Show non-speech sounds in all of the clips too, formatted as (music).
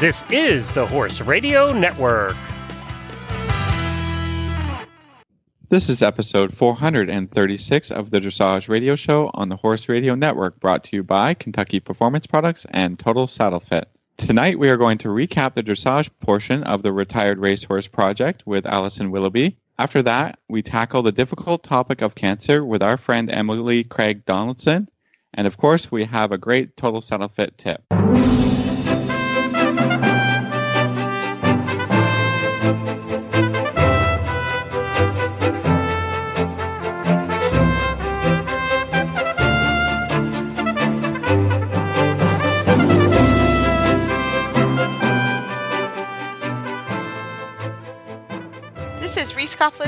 This is the Horse Radio Network. This is episode 436 of the Dressage Radio Show on the Horse Radio Network, brought to you by Kentucky Performance Products and Total Saddle Fit. Tonight, we are going to recap the dressage portion of the Retired Racehorse Project with Allison Willoughby. After that, we tackle the difficult topic of cancer with our friend Emily Craig Donaldson. And of course, we have a great Total Saddle Fit tip.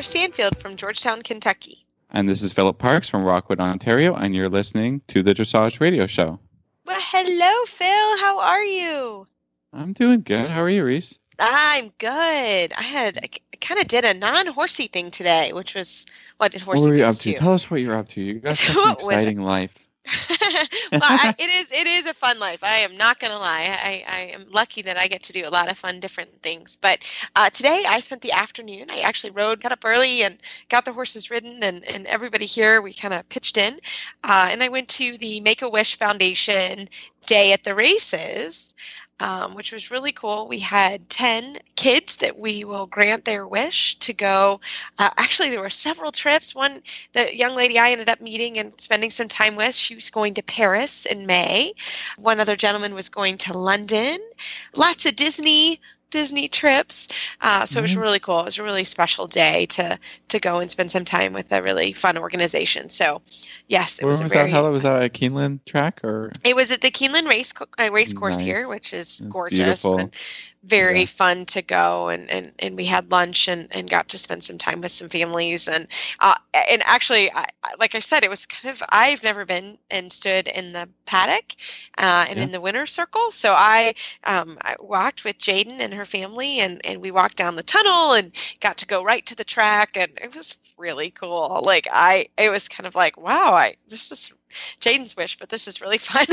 Reese Stanfield from Georgetown, Kentucky. And this is Philip Parks from Rockwood, Ontario, and you're listening to the Dressage Radio Show. Well, hello, Phil. How are you? I'm doing good. How are you, Reese? I'm good. I had I kind of did a non-horsey thing today, which was what did horsey what were you up to? Tell us what you're up to. You got such an exciting life. (laughs) well, I, it is it is a fun life. I am not going to lie. I, I am lucky that I get to do a lot of fun different things. But uh, today I spent the afternoon. I actually rode, got up early, and got the horses ridden, and, and everybody here we kind of pitched in. Uh, and I went to the Make a Wish Foundation day at the races. Um, which was really cool. We had 10 kids that we will grant their wish to go. Uh, actually, there were several trips. One the young lady I ended up meeting and spending some time with, she was going to Paris in May. One other gentleman was going to London. Lots of Disney Disney trips. Uh, so it was really cool. It was a really special day to to go and spend some time with a really fun organization. So yes, it Where was was, a very. that held? Was that at Keeneland track or? It was at the Keeneland race uh, race course here, which is That's gorgeous beautiful. and very Yeah. fun to go. And, and and we had lunch and, and got to spend some time with some families. And uh, and actually, I, I- like I said, it was kind of I've never been and stood in the paddock uh, and Yeah. in the winner's circle. So I um, I walked with Jaden and her family, and and we walked down the tunnel and got to go right to the track, and it was really cool. Like I, it was kind of like wow, I this is Jaden's wish, but this is really (laughs) fun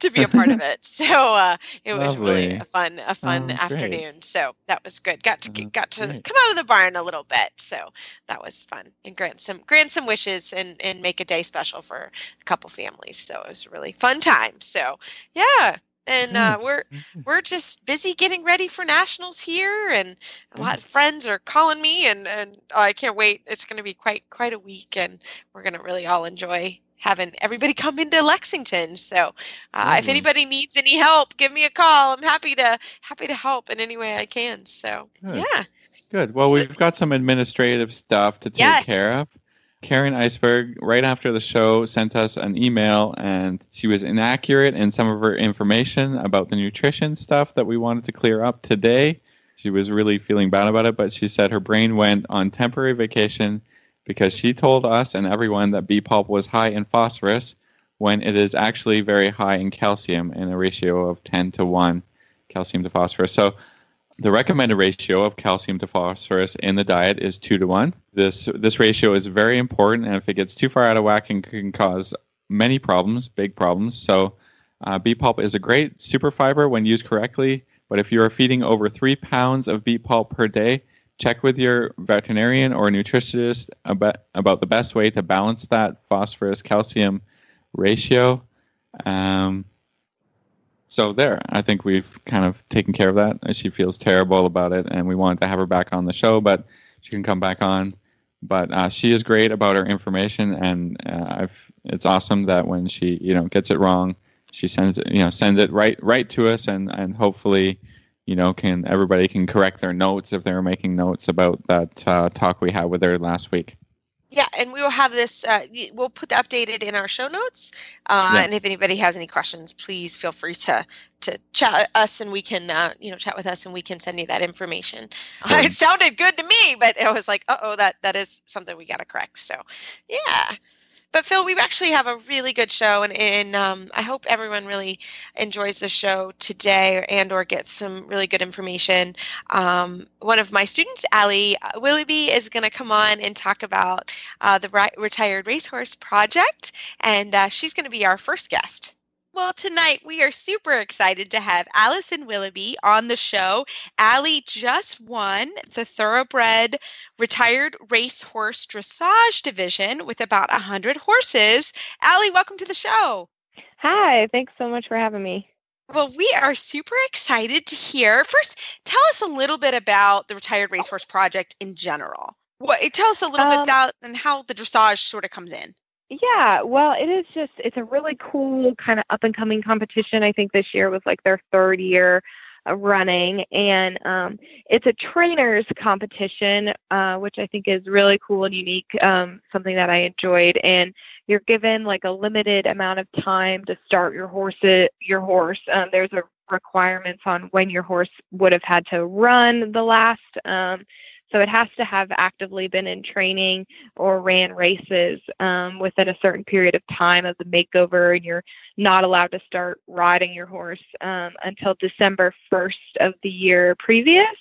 to be a part of it. So uh, it was really a fun, a fun great. afternoon. So that was good. Got to Sounds got to great. come out of the barn a little bit. So that was fun and grant some grant some wishes and and make a day special for a couple families. So it was a really fun time. So yeah. And uh, we're we're just busy getting ready for nationals here, and a lot of friends are calling me, and and oh, I can't wait. It's going to be quite quite a week, and we're going to really all enjoy having everybody come into Lexington. So, uh, if anybody needs any help, give me a call. I'm happy to happy to help in any way I can. So, Good. yeah, Good. Well, So- we've got some administrative stuff to take Yes. care of. Karen Iceberg, right after the show, sent us an email and she was inaccurate in some of her information about the nutrition stuff that we wanted to clear up today. She was really feeling bad about it, but she said her brain went on temporary vacation because she told us and everyone that beet pulp was high in phosphorus when it is actually very high in calcium in a ratio of 10 to 1 calcium to phosphorus. So the recommended ratio of calcium to phosphorus in the diet is two to one. This this ratio is very important, and if it gets too far out of whack, it can cause many problems, big problems. So, uh, beet pulp is a great super fiber when used correctly. But if you are feeding over three pounds of beet pulp per day, check with your veterinarian or nutritionist about about the best way to balance that phosphorus calcium ratio. Um, so there, I think we've kind of taken care of that. She feels terrible about it, and we wanted to have her back on the show, but she can come back on. But uh, she is great about her information, and uh, I've, it's awesome that when she you know gets it wrong, she sends it you know sends it right right to us, and and hopefully you know can everybody can correct their notes if they were making notes about that uh, talk we had with her last week. Yeah, and we will have this. Uh, we'll put the updated in our show notes. Uh, Yeah. And if anybody has any questions, please feel free to to chat us, and we can uh, you know chat with us, and we can send you that information. (laughs) Cool. it sounded good to me, but it was like, uh oh, that that is something we got to correct. So, yeah. But Phil, we actually have a really good show, and, and um, I hope everyone really enjoys the show today, and or gets some really good information. Um, one of my students, Allie Willoughby, is going to come on and talk about uh, the Retired Racehorse Project, and uh, she's going to be our first guest. Well, tonight we are super excited to have Allison Willoughby on the show. Allie just won the Thoroughbred Retired Racehorse Dressage Division with about 100 horses. Allie, welcome to the show. Hi, thanks so much for having me. Well, we are super excited to hear. First, tell us a little bit about the Retired Racehorse Project in general. What, tell us a little um, bit about and how the dressage sort of comes in. Yeah, well, it is just it's a really cool kind of up and coming competition. I think this year was like their third year uh, running, and um, it's a trainers competition, uh, which I think is really cool and unique. Um, something that I enjoyed, and you're given like a limited amount of time to start your horse. Your horse. Um, there's a requirements on when your horse would have had to run the last. So it has to have actively been in training or ran races um, within a certain period of time of the makeover, and you're not allowed to start riding your horse um, until December 1st of the year previous.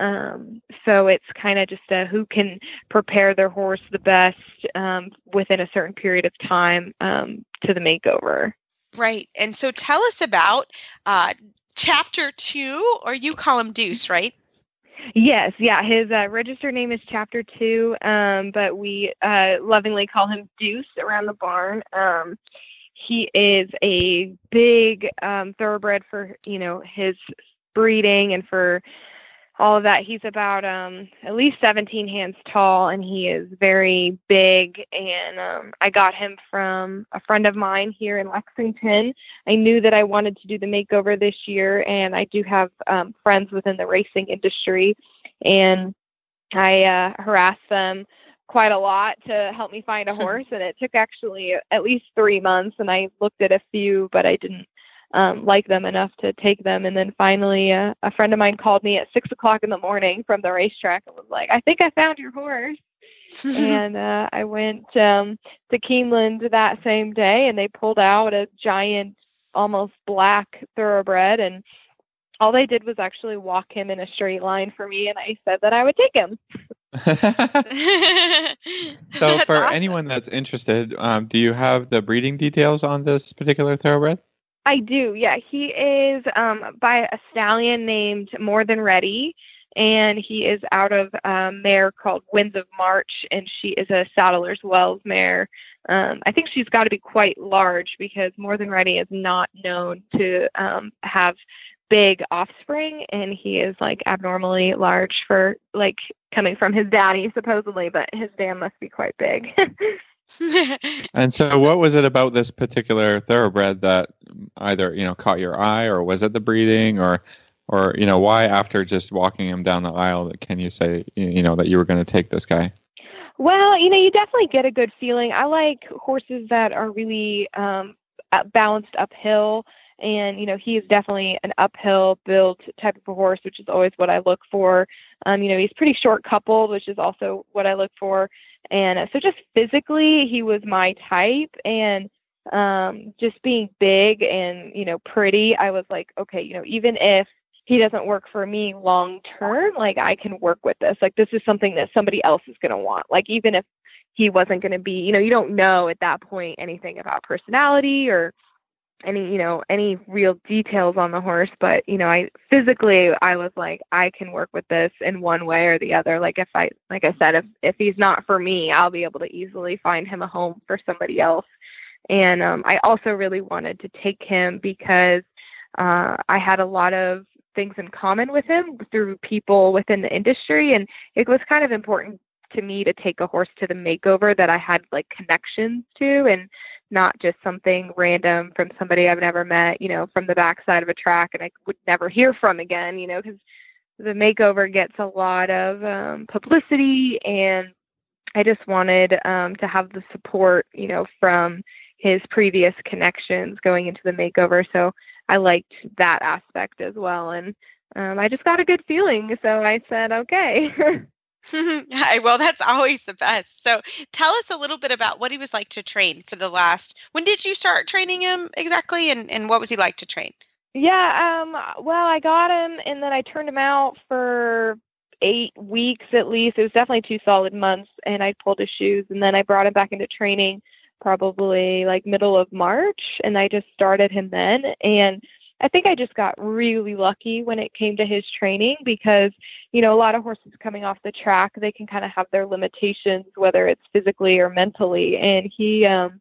Um, so it's kind of just a who can prepare their horse the best um, within a certain period of time um, to the makeover. Right. And so tell us about uh, chapter two, or you call him Deuce, right? Yes, yeah. His uh, registered name is Chapter Two, um, but we uh, lovingly call him Deuce around the barn. Um, he is a big um, thoroughbred for you know his breeding and for all of that. He's about um, at least 17 hands tall, and he is very big. And um, I got him from a friend of mine here in Lexington. I knew that I wanted to do the makeover this year, and I do have um, friends within the racing industry, and I uh, harassed them quite a lot to help me find a (laughs) horse and it took actually at least three months and i looked at a few but i didn't um, like them enough to take them. And then finally, uh, a friend of mine called me at six o'clock in the morning from the racetrack and was like, "I think I found your horse." (laughs) and uh, I went um, to Keeneland that same day, and they pulled out a giant, almost black thoroughbred, and all they did was actually walk him in a straight line for me, and I said that I would take him. (laughs) so, for awesome. anyone that's interested, um, do you have the breeding details on this particular thoroughbred? I do. Yeah, he is um, by a stallion named More Than Ready, and he is out of a mare called Winds of March, and she is a Sadler's Wells mare. Um, I think she's got to be quite large because More Than Ready is not known to um, have big offspring, and he is like abnormally large for like coming from his daddy supposedly, but his dam must be quite big. (laughs) (laughs) and so, what was it about this particular thoroughbred that either you know caught your eye, or was it the breeding, or or you know why after just walking him down the aisle that can you say you know that you were going to take this guy? Well, you know, you definitely get a good feeling. I like horses that are really um, balanced uphill and you know he is definitely an uphill built type of a horse which is always what i look for. Um, you know he's pretty short coupled which is also what i look for. And uh, so just physically he was my type. And um, just being big and you know pretty i was like okay you know even if he doesn't work for me long term like i can work with this. Like this is something that somebody else is going to want. Like even if he wasn't going to be you know you don't know at that point anything about personality or any you know any real details on the horse but you know i physically i was like i can work with this in one way or the other. Like if i like i said if if he's not for me i'll be able to easily find him a home for somebody else. And um, i also really wanted to take him because uh, i had a lot of things in common with him through people within the industry and it was kind of important to me to take a horse to the makeover that i had like connections to and not just something random from somebody I've never met, you know, from the backside of a track and I would never hear from again, you know, because the makeover gets a lot of um, publicity and I just wanted um, to have the support, you know, from his previous connections going into the makeover. So I liked that aspect as well. And um, I just got a good feeling. So I said, okay. (laughs) (laughs) well, that's always the best. So, tell us a little bit about what he was like to train for the last. When did you start training him exactly, and and what was he like to train? Yeah, um, well, I got him, and then I turned him out for eight weeks at least. It was definitely two solid months, and I pulled his shoes, and then I brought him back into training probably like middle of March, and I just started him then. And I think I just got really lucky when it came to his training because, you know, a lot of horses coming off the track, they can kind of have their limitations, whether it's physically or mentally. And he um,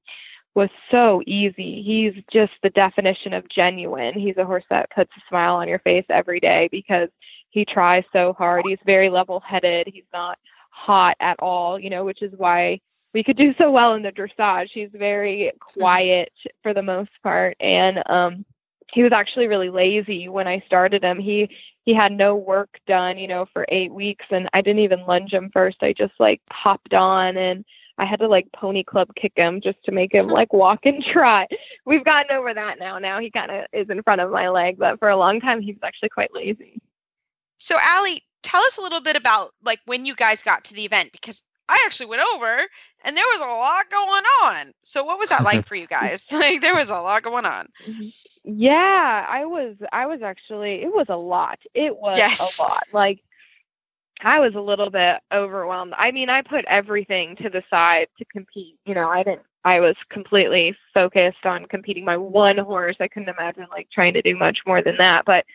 was so easy. He's just the definition of genuine. He's a horse that puts a smile on your face every day because he tries so hard. He's very level headed. He's not hot at all, you know, which is why we could do so well in the dressage. He's very (laughs) quiet for the most part. And, um, he was actually really lazy when I started him. He he had no work done, you know, for eight weeks, and I didn't even lunge him first. I just like hopped on, and I had to like pony club kick him just to make him (laughs) like walk and trot. We've gotten over that now. Now he kind of is in front of my leg, but for a long time he was actually quite lazy. So Allie, tell us a little bit about like when you guys got to the event because I actually went over and there was a lot going on. So what was that like (laughs) for you guys? (laughs) Like there was a lot going on. Mm-hmm. Yeah, I was I was actually it was a lot. It was yes. a lot. Like I was a little bit overwhelmed. I mean, I put everything to the side to compete. You know, I didn't I was completely focused on competing my one horse. I couldn't imagine like trying to do much more than that. But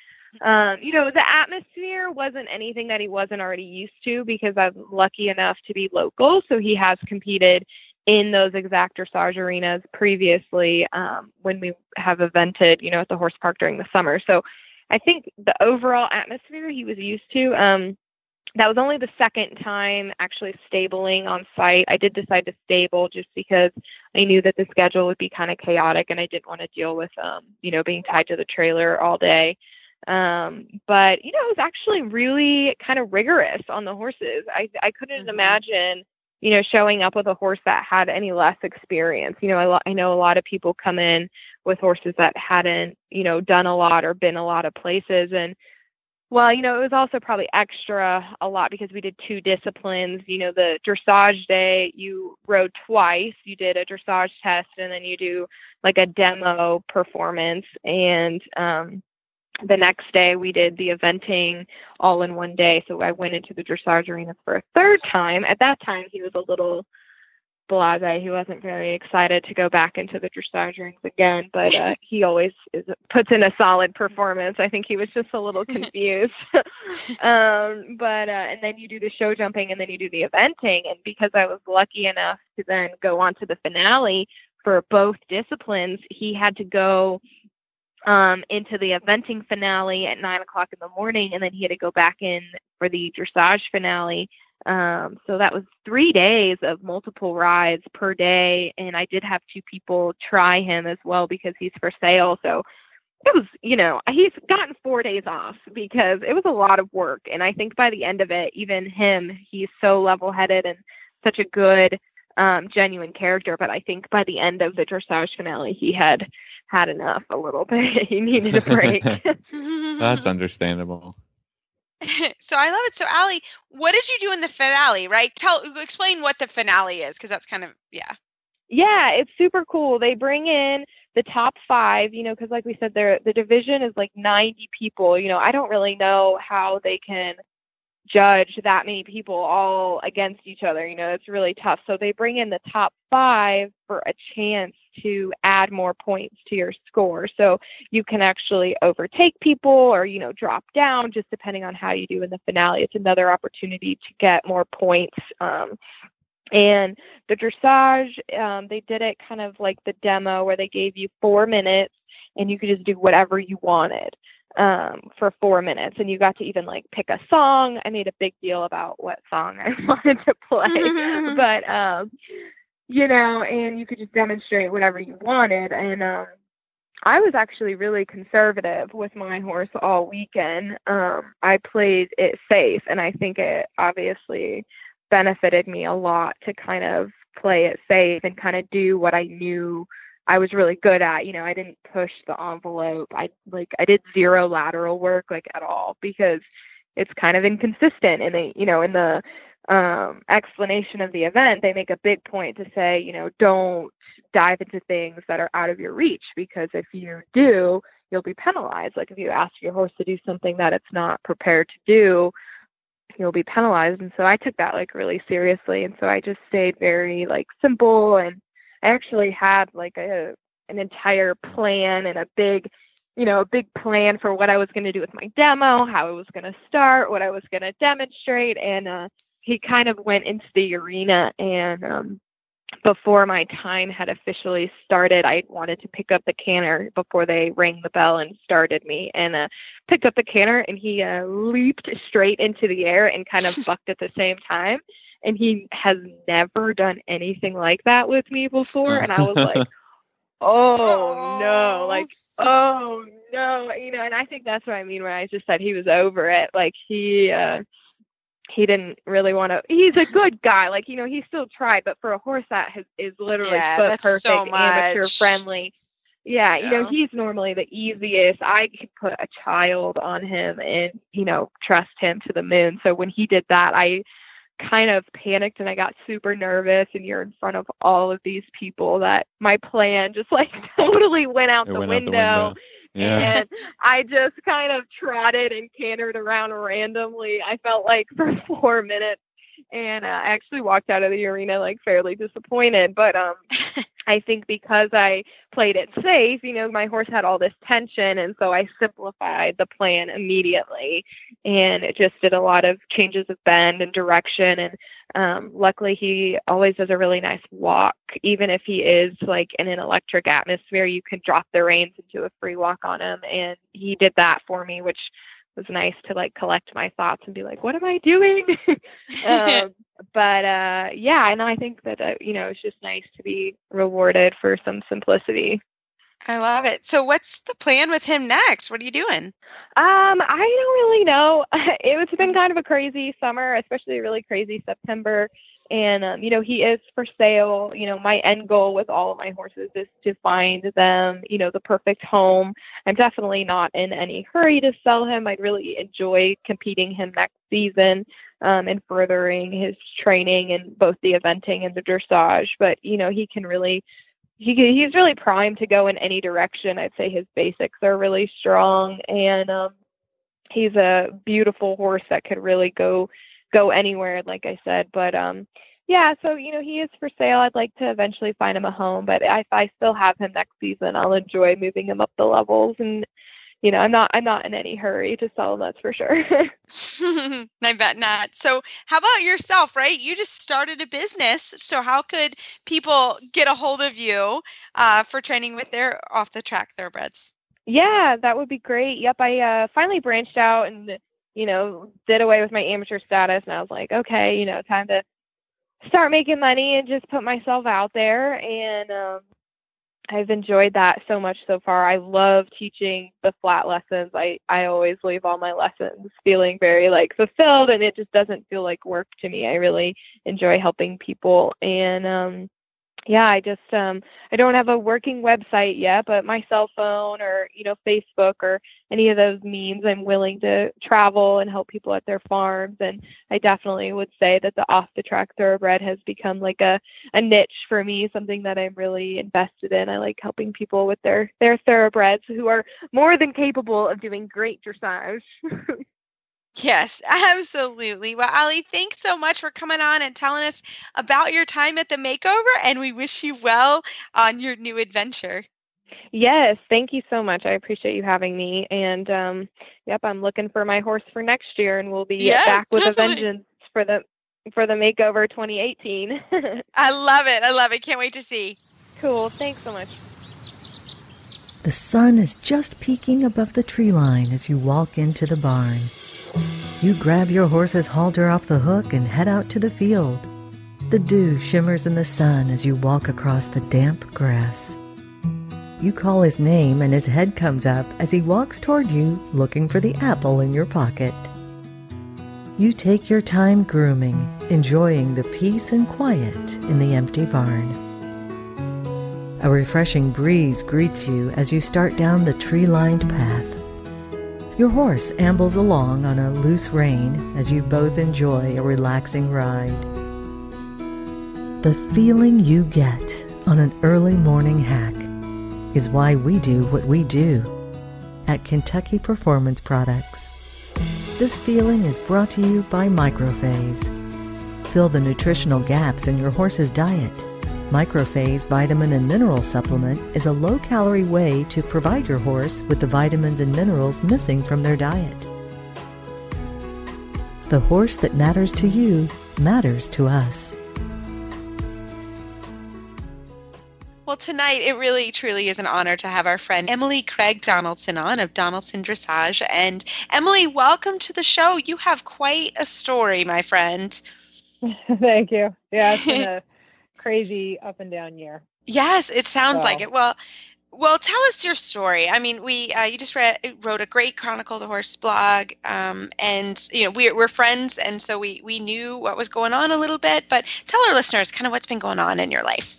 um, you know, the atmosphere wasn't anything that he wasn't already used to because I'm lucky enough to be local. So he has competed in those exact dressage arenas previously um, when we have evented, you know, at the horse park during the summer. So I think the overall atmosphere he was used to. Um, that was only the second time actually stabling on site. I did decide to stable just because I knew that the schedule would be kind of chaotic and I didn't want to deal with, um, you know, being tied to the trailer all day. Um, but you know, it was actually really kind of rigorous on the horses. I I couldn't mm-hmm. imagine, you know, showing up with a horse that had any less experience. You know, I I know a lot of people come in with horses that hadn't, you know, done a lot or been a lot of places and well, you know, it was also probably extra a lot because we did two disciplines. You know, the dressage day, you rode twice. You did a dressage test and then you do like a demo performance. And um, the next day we did the eventing all in one day. So I went into the dressage arena for a third time. At that time, he was a little blase. He wasn't very excited to go back into the dressage rings again, but uh, he always is, puts in a solid performance. I think he was just a little (laughs) confused. (laughs) um, but uh, and then you do the show jumping, and then you do the eventing. And because I was lucky enough to then go on to the finale for both disciplines, he had to go um, into the eventing finale at nine o'clock in the morning, and then he had to go back in for the dressage finale. Um, so that was three days of multiple rides per day, and I did have two people try him as well because he's for sale. So it was, you know, he's gotten four days off because it was a lot of work. And I think by the end of it, even him, he's so level headed and such a good, um, genuine character. But I think by the end of the dressage finale, he had had enough a little bit. (laughs) he needed a break. (laughs) That's understandable. (laughs) so I love it. So Allie, what did you do in the finale? Right? Tell, explain what the finale is, because that's kind of yeah. Yeah, it's super cool. They bring in the top five, you know, because like we said, there the division is like 90 people. You know, I don't really know how they can judge that many people all against each other. You know, it's really tough. So they bring in the top five for a chance to add more points to your score. So you can actually overtake people or, you know, drop down just depending on how you do in the finale. It's another opportunity to get more points. Um, and the dressage, um, they did it kind of like the demo where they gave you four minutes and you could just do whatever you wanted um, for four minutes, and you got to even like pick a song. I made a big deal about what song I (laughs) wanted to play, (laughs) but um, you know, and you could just demonstrate whatever you wanted. And um, I was actually really conservative with my horse all weekend. Um, I played it safe, and I think it obviously benefited me a lot to kind of play it safe and kind of do what I knew I was really good at. You know, I didn't push the envelope. I like I did zero lateral work like at all because it's kind of inconsistent. And they, you know, in the um, explanation of the event, they make a big point to say, you know, don't dive into things that are out of your reach because if you do, you'll be penalized. Like if you ask your horse to do something that it's not prepared to do, you'll be penalized. And so I took that like really seriously. And so I just stayed very like simple and I actually had like a an entire plan and a big you know, a big plan for what I was going to do with my demo, how I was going to start, what I was going to demonstrate. And uh, he kind of went into the arena. And um, before my time had officially started, I wanted to pick up the canter before they rang the bell and started me. And uh, picked up the canter, and he uh, leaped straight into the air and kind of (laughs) bucked at the same time. And he has never done anything like that with me before. And I was like, (laughs) oh no, like oh no, you know, and I think that's what I mean when I just said he was over it. Like he uh he didn't really want to he's a good guy. Like, you know, he still tried, but for a horse that has, is literally Yeah, foot that's perfect, so amateur friendly. Yeah, you know, he's normally the easiest. I could put a child on him and, you know, trust him to the moon. So when he did that, I kind of panicked and I got super nervous and you're in front of all of these people that my plan just (laughs) like totally went out, the, went out the window. window. Yeah. And I just kind of trotted and cantered around randomly. I felt like (laughs) for four minutes, and uh, I actually walked out of the arena like fairly disappointed. But um, (laughs) I think because I played it safe, you know, my horse had all this tension, and so I simplified the plan immediately, and it just did a lot of changes of bend and direction. And um, luckily, he always does a really nice walk, even if he is like in an electric atmosphere. You can drop the reins and do a free walk on him, and he did that for me, which was nice to like collect my thoughts and be like, "What am I doing?" (laughs) um, (laughs) but uh, yeah, and I think that uh, you know it's just nice to be rewarded for some simplicity. I love it. So what's the plan with him next? What are you doing? Um, I don't really know. (laughs) It's been kind of a crazy summer, especially a really crazy September. And um, you know, he is for sale. You know, my end goal with all of my horses is to find them, you know, the perfect home. I'm definitely not in any hurry to sell him. I'd really enjoy competing him next season um, and furthering his training in both the eventing and the dressage. But you know, he can really he he's really primed to go in any direction. I'd say his basics are really strong, and um, he's a beautiful horse that could really go go anywhere, like I said. But um, yeah, so you know he is for sale. I'd like to eventually find him a home, but if I still have him next season, I'll enjoy moving him up the levels. And you know, I'm not I'm not in any hurry to sell him. That's for sure. (laughs) (laughs) I bet not. So, how about yourself, right? You just started a business. So, how could people get a hold of you uh, for training with their off the track thoroughbreds? Yeah, that would be great. Yep, I uh, finally branched out and you know did away with my amateur status, and I was like, okay, you know, time to start making money and just put myself out there. And um, I've enjoyed that so much so far. I love teaching the flat lessons. I I always leave all my lessons feeling very like fulfilled, and it just doesn't feel like work to me. I really enjoy helping people, and um, yeah, I just um I don't have a working website yet, but my cell phone or you know Facebook or any of those means, I'm willing to travel and help people at their farms. And I definitely would say that the off the track thoroughbred has become like a a niche for me, something that I'm really invested in. I like helping people with their their thoroughbreds who are more than capable of doing great dressage. (laughs) Yes, (laughs) absolutely. Well, Allie, thanks so much for coming on and telling us about your time at the makeover, and we wish you well on your new adventure. Yes, thank you so much. I appreciate you having me. And um, yep, I'm looking for my horse for next year, and we'll be Yeah, back with a vengeance for the for the makeover 2018. (laughs) I love it. I love it. Can't wait to see. cool. Thanks so much. The sun is just peeking above the tree line as you walk into the barn. You grab your horse's halter off the hook and head out to the field. The dew shimmers in the sun as you walk across the damp grass. You call his name and his head comes up as he walks toward you looking for the apple in your pocket. You take your time grooming, enjoying the peace and quiet in the empty barn. A refreshing breeze greets you as you start down the tree lined path. Your horse ambles along on a loose rein as you both enjoy a relaxing ride. The feeling you get on an early morning hack is why we do what we do at Kentucky Performance Products. This feeling is brought to you by Micro-Phase. Fill the nutritional gaps in your horse's diet Micro-Phase Vitamin and Mineral Supplement is a low calorie way to provide your horse with the vitamins and minerals missing from their diet. The horse that matters to you matters to us. Well, tonight it really truly is an honor to have our friend Emily Craig Donaldson on of Donaldson Dressage. And Emily, welcome to the show. You have quite a story, my friend. (laughs) Thank you. Yeah, it's been (laughs) a crazy up and down year. Yes, it sounds so. like it. Well, well, tell us your story. I mean, we uh, you just read, wrote a great Chronicle the Horse blog, um, and you know we're, we're friends, and so we we knew what was going on a little bit. But tell our listeners kind of what's been going on in your life.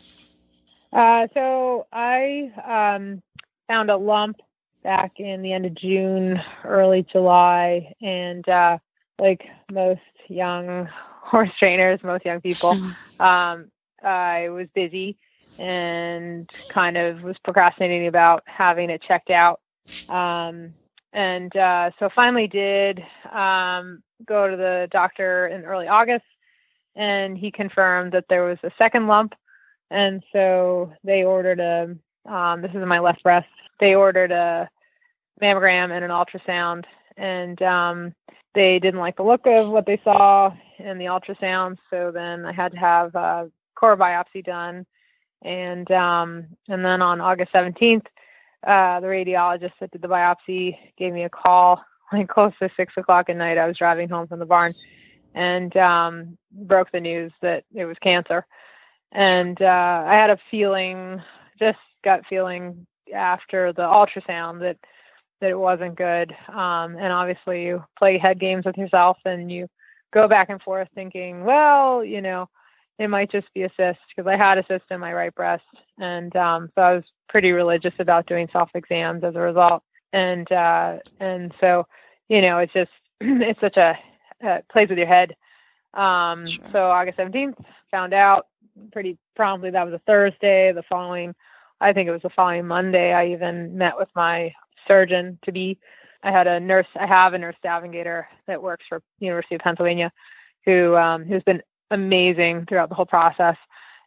Uh, so I um, found a lump back in the end of June, early July, and uh, like most young horse trainers, most young people, (laughs) um, I was busy and kind of was procrastinating about having it checked out. Um, and uh, so finally did um, go to the doctor in early August, and he confirmed that there was a second lump. And so they ordered a, um, this is in my left breast, they ordered a mammogram and an ultrasound. And um, they didn't like the look of what they saw in the ultrasound. So then I had to have a core biopsy done and um, and then on August 17th, uh, the radiologist that did the biopsy gave me a call (laughs) like close to six o'clock at night. I was driving home from the barn and um, broke the news that it was cancer. And uh, I had a feeling, just gut feeling after the ultrasound that that it wasn't good. Um, and obviously, you play head games with yourself and you go back and forth thinking, well, you know, it might just be a cyst because I had a cyst in my right breast, and um, so I was pretty religious about doing self exams as a result. And uh, and so, you know, it's just (clears throat) it's such a uh, plays with your head. Um, sure. So August seventeenth, found out pretty promptly. That was a Thursday. The following, I think it was the following Monday. I even met with my surgeon to be. I had a nurse. I have a nurse navigator that works for University of Pennsylvania, who um, who's been amazing throughout the whole process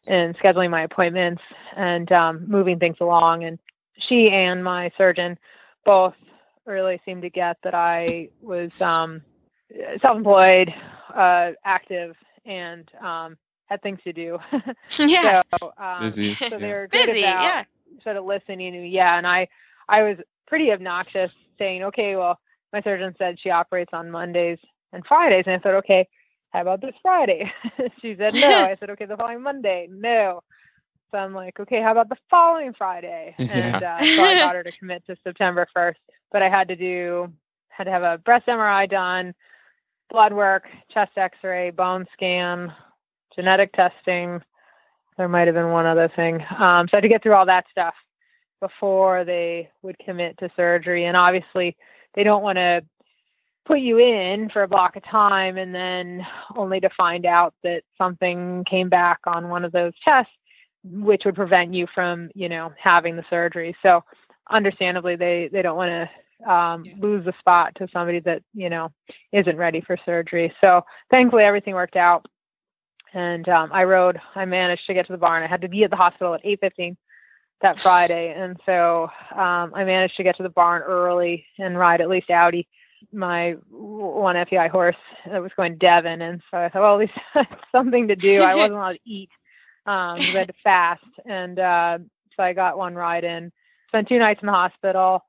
and scheduling my appointments and um, moving things along. And she and my surgeon both really seemed to get that I was um, self-employed, uh, active, and um, had things to do. (laughs) (laughs) yeah. So, um, Busy. so they were Busy, about yeah. sort of listening. Yeah, and I, I was pretty obnoxious, saying, "Okay, well, my surgeon said she operates on Mondays and Fridays," and I thought, "Okay, how about this Friday? (laughs) she said, no. I said, okay, the following Monday, no. So I'm like, okay, how about the following Friday? (laughs) And uh, so I got her to commit to September 1st. But I had to do, had to have a breast MRI done, blood work, chest x ray, bone scan, genetic testing. There might have been one other thing. Um, so I had to get through all that stuff before they would commit to surgery. And obviously, they don't want to put you in for a block of time and then only to find out that something came back on one of those tests which would prevent you from you know having the surgery. So understandably they they don't want to um, yeah. lose the spot to somebody that you know isn't ready for surgery. So thankfully everything worked out. And um, i rode i managed to get to the barn i had to be at the hospital at 8.15 that (sighs) friday. And so um, i managed to get to the barn early and ride at least audi my one FEI horse that was going to Devon, and so I thought, well, at least (laughs) something to do. I (laughs) wasn't allowed to eat um, I had to fast, and uh, so I got one ride in. Spent two nights in the hospital,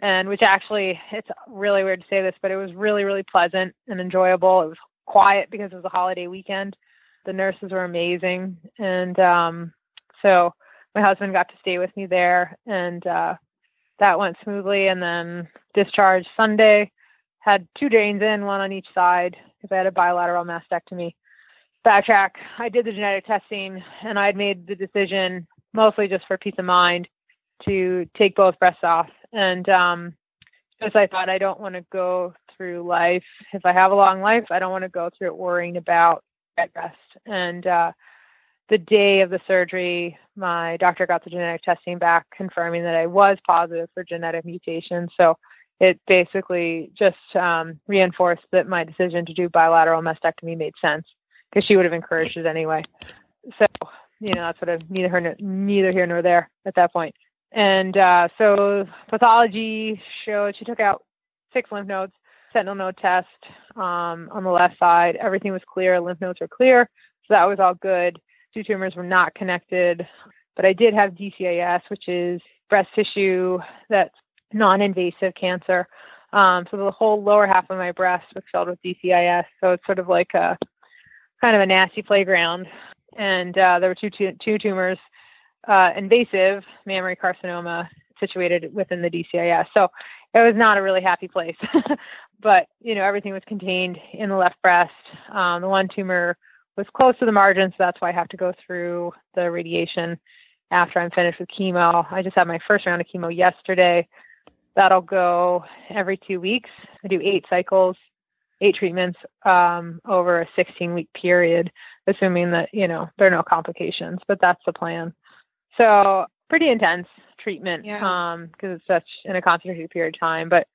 and which actually it's really weird to say this, but it was really really pleasant and enjoyable. It was quiet because it was a holiday weekend. The nurses were amazing, and um, so my husband got to stay with me there, and uh, that went smoothly. And then discharged Sunday had two drains in, one on each side, because I had a bilateral mastectomy. Backtrack, I did the genetic testing and I'd made the decision, mostly just for peace of mind, to take both breasts off. And um, I thought I don't want to go through life. If I have a long life, I don't want to go through it worrying about bed rest. And uh, the day of the surgery, my doctor got the genetic testing back confirming that I was positive for genetic mutation. So it basically just um, reinforced that my decision to do bilateral mastectomy made sense because she would have encouraged it anyway. So you know, that's sort of neither her, neither here nor there at that point. And uh, so pathology showed she took out six lymph nodes, sentinel node test um, on the left side. Everything was clear. Lymph nodes were clear. So that was all good. Two tumors were not connected. But I did have DCIS, which is breast tissue that's non invasive cancer. Um, so the whole lower half of my breast was filled with DCIS. So it's sort of like a kind of a nasty playground. And uh, there were two, two, two tumors, uh, invasive mammary carcinoma situated within the DCIS. So it was not a really happy place. (laughs) but, you know, everything was contained in the left breast. Um, the one tumor was close to the margin, so that's why I have to go through the radiation after I'm finished with chemo. I just had my first round of chemo yesterday. That'll go every two weeks. I do eight cycles, eight treatments um, over a 16 week period, assuming that, you know, there are no complications, but that's the plan. So pretty intense treatment because Yeah. um, it's such in a concentrated period of time. But,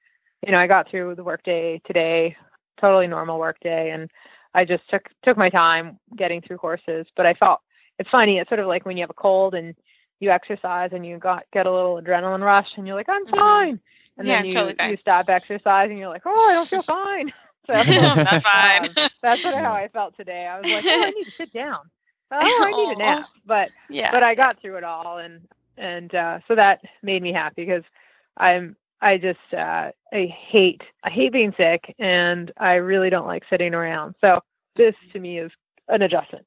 you know, I got through the workday today, totally normal workday. And I just took, took my time getting through horses, but I felt it's funny. It's sort of like when you have a cold and you exercise and you got get a little adrenaline rush and you're like, I'm Mhm. fine. And Yeah, then you, totally fine. you stop exercising and you're like, oh, I don't feel fine. (laughs) So (laughs) Not (laughs) fine. um, that's sort of how I felt today. I was like, oh, I need to sit down. Oh, I need a nap. But yeah. but I got through it all and and uh, so that made me happy because I'm I just uh, I hate I hate being sick and I really don't like sitting around. So this to me is an adjustment.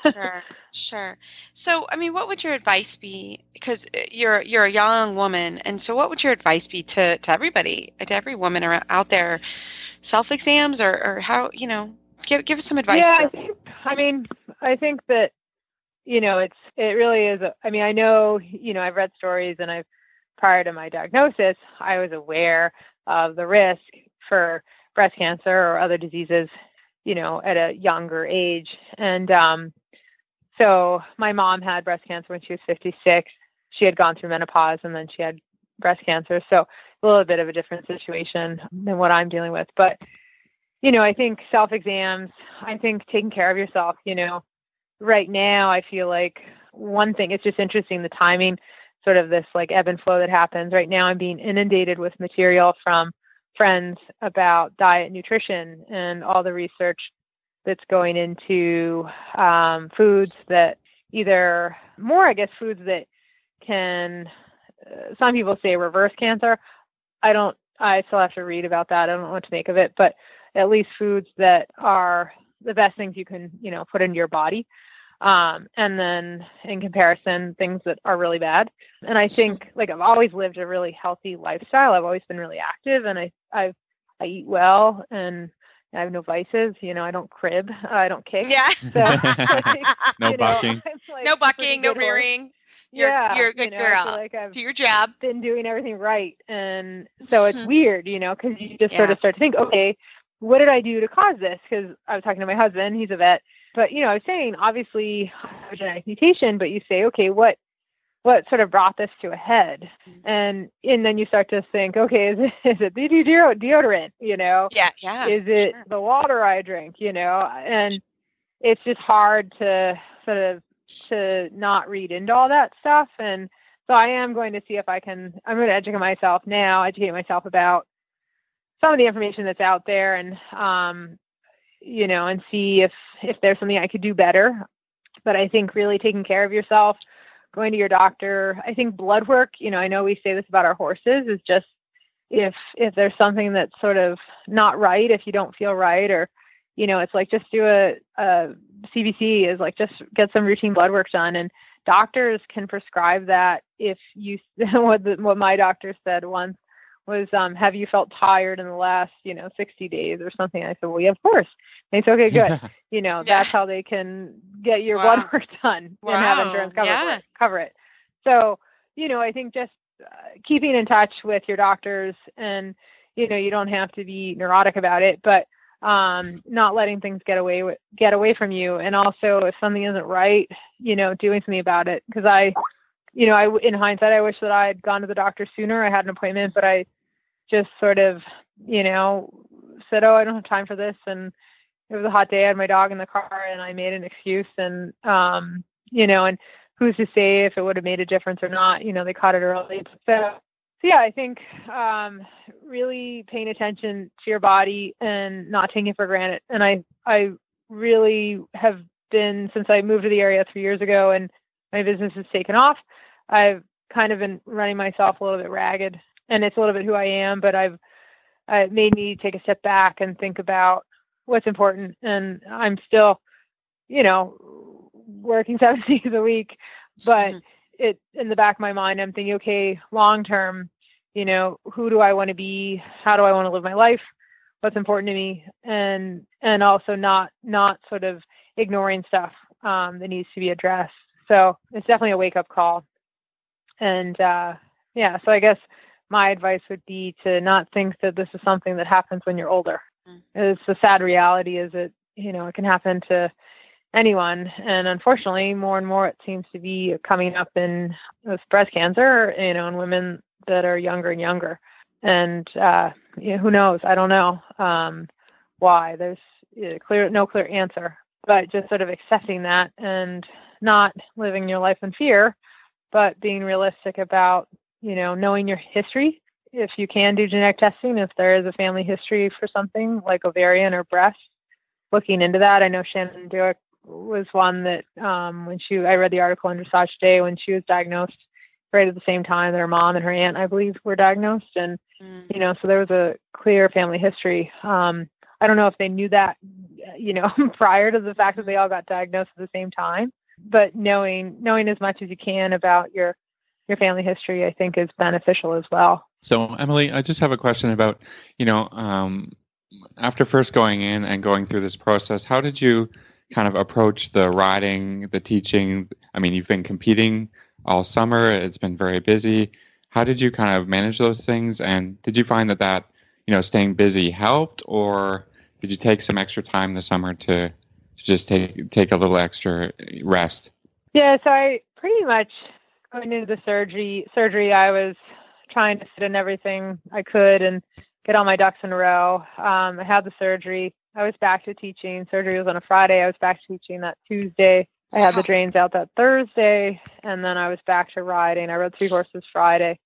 sure sure. So i mean what would your advice be? Because uh, you're you're a young woman and so what would your advice be to to everybody to every woman around, out there? Self exams or or how you know give give us some advice yeah, I, think, I mean, I think that you know, it's it really is. A, I mean, I know you know, I've read stories, and I've prior to my diagnosis, I was aware of the risk for breast cancer or other diseases, you know, at a younger age, and um, so my mom had breast cancer when she was 56. She had gone through menopause, and then she had breast cancer. So a little bit of a different situation than what I'm dealing with, but you know, I think self exams, I think taking care of yourself, you know, right now, I feel like one thing, it's just interesting the timing, sort of this like ebb and flow that happens. Right now, I'm being inundated with material from friends about diet nutrition and all the research that's going into um, foods that either more, I guess, foods that can, uh, some people say reverse cancer. I don't, I still have to read about that. I don't know what to make of it, but at least foods that are the best things you can you know put into your body um, and then in comparison things that are really bad and i think like i've always lived a really healthy lifestyle i've always been really active and i i've i eat well and i have no vices you know i don't crib i don't kick. Yeah. (laughs) So, like, (laughs) (laughs) No you know, bucking. Like, no a pretty bucking no rearing. You're, yeah you're a good you know, I feel girl. like I've, do your job. been doing everything right and so it's Mhm. weird you know because you just sort of start to think okay what did i do to cause this? Because i was talking to my husband he's a vet but you know i was saying obviously a genetic mutation but you say okay what what sort of brought this to a head Mhm. and and then you start to think okay is it, (laughs) is it the deodor- deodorant you know yeah yeah is it sure. the water I drink, you know? And it's just hard to sort of to not read into all that stuff. And so I am going to see if I can I'm going to educate myself now, educate myself about some of the information that's out there and um you know, and see if if there's something I could do better. But I think really taking care of yourself, going to your doctor, I think blood work, you know, I know we say this about our horses is just if if there's something that's sort of not right if you don't feel right or you know it's like just do a, a cbc is like just get some routine blood work done. And doctors can prescribe that if you (laughs) what the, what my doctor said once was um have you felt tired in the last you know 60 days or something? I said well yeah of course. And he said okay good. (laughs) You know Yeah. that's how they can get your Wow. blood work (laughs) done and have insurance cover, yeah. it, cover it. So you know i think just uh, keeping in touch with your doctors and you know you don't have to be neurotic about it but um not letting things get away with get away from you. And also if something isn't right you know doing something about it. Because i you know i in hindsight i wish that i had gone to the doctor sooner i had an appointment but i just sort of you know said oh i don't have time for this and it was a hot day i had my dog in the car and i made an excuse and um you know, and who's to say if it would have made a difference or not? You know, they caught it early. So, so yeah, I think um, really paying attention to your body and not taking it for granted. And I, I really have been since I moved to the area three years ago and my business has taken off. I've kind of been running myself a little bit ragged, and it's a little bit who I am. But I've uh, it made me take a step back and think about what's important. And I'm still, you know, working (laughs) seven days a week, but mm-hmm. it in the back of my mind, I'm thinking, okay, long term, you know, who do I want to be? How do I want to live my life? What's important to me? And and also not not sort of ignoring stuff um, that needs to be addressed. So it's definitely a wake up call. And uh, yeah, so I guess my advice would be to not think that this is something that happens when you're older. Mm. It's the sad reality is that, you know, it can happen to anyone. And unfortunately, more and more it seems to be coming up in breast cancer, you know, in women that are younger and younger. And uh, you know, who knows? I don't know um, why. There's clear, no clear answer. But just sort of accepting that and not living your life in fear, but being realistic about you know, knowing your history. If you can do genetic testing, if there is a family history for something like ovarian or breast, looking into that. I know Shannon Dueck was one that um, when she, I read the article in Dressage Today when she was diagnosed right at the same time that her mom and her aunt, I believe, were diagnosed. And, mm. you know, so there was a clear family history. Um, I don't know if they knew that, you know, (laughs) prior to the fact that they all got diagnosed at the same time, but knowing, knowing as much as you can about your your family history, I think, is beneficial as well. So, Emily, I just have a question about, you know, um, after first going in and going through this process, how did you kind of approach the riding, the teaching? I mean, you've been competing all summer, it's been very busy. How did you kind of manage those things? And did you find that that, you know, staying busy helped, or did you take some extra time this summer to, to just take take a little extra rest? Yeah, so I pretty much going into the surgery surgery I was trying to fit in everything I could and get all my ducks in a row. Um, I had the surgery. I was back to teaching. Surgery was on a Friday. I was back to teaching that Tuesday. I had the drains out that Thursday, and then I was back to riding. I rode three horses Friday.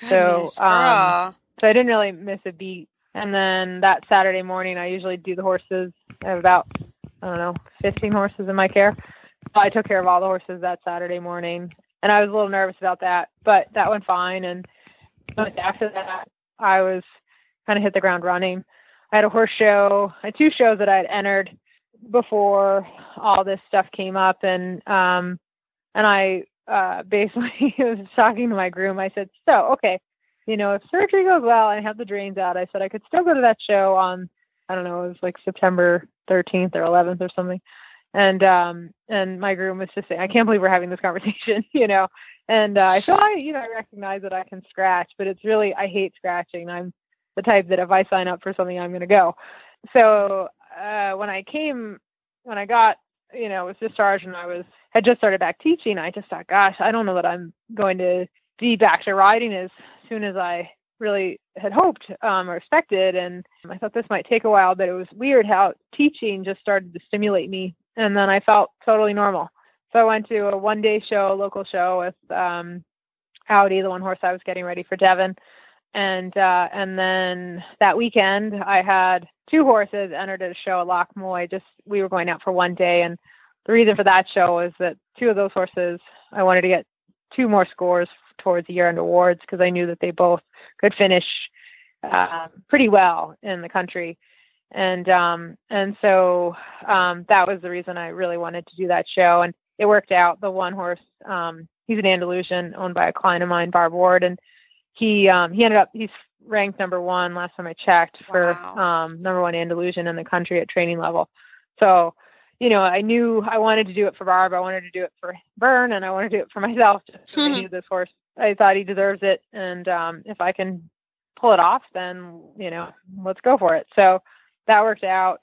Goodness, so, um, so I didn't really miss a beat. And then that Saturday morning, I usually do the horses. I have about I don't know, 15 horses in my care. So I took care of all the horses that Saturday morning and I was a little nervous about that, but that went fine. And after that, I was kind of hit the ground running. I had a horse show, I had two shows that I had entered before all this stuff came up, and um, and I uh, (laughs) basically was talking to my groom. I said, "So, okay, you know, if surgery goes well and I have the drains out, I said I could still go to that show on, I don't know, it was like September 13th or 11th or something." and um and my groom was just saying i can't believe we're having this conversation (laughs) you know? And uh, i feel i you know i recognize that i can scratch but it's really i hate scratching. I'm the type that if i sign up for something i'm going to go. So uh when i came when i got you know was discharged and i was had just started back teaching i just thought gosh i don't know that i'm going to be back to riding as soon as i really had hoped um, or expected. And I thought this might take a while, but it was weird how teaching just started to stimulate me and then I felt totally normal. So I went to a one day show, a local show with um, Audi, the one horse I was getting ready for Devon. And uh, and then that weekend I had two horses entered at a show at Loch Moy. Just we were going out for one day, and the reason for that show was that two of those horses I wanted to get two more scores towards the year-end awards because I knew that they both could finish uh, pretty well in the country and um, and so um, that was the reason I really wanted to do that show, and it worked out. The one horse, um, he's an Andalusian owned by a client of mine, Barb Ward, and he um, he ended up he's ranked number one last time I checked for wow. um, number one Andalusian in the country at training level. So, you know, I knew I wanted to do it for Barb. I wanted to do it for Vern, and I wanted to do it for myself. Just I knew this horse. I thought he deserves it, and um, if I can pull it off, then you know, let's go for it. So that worked out.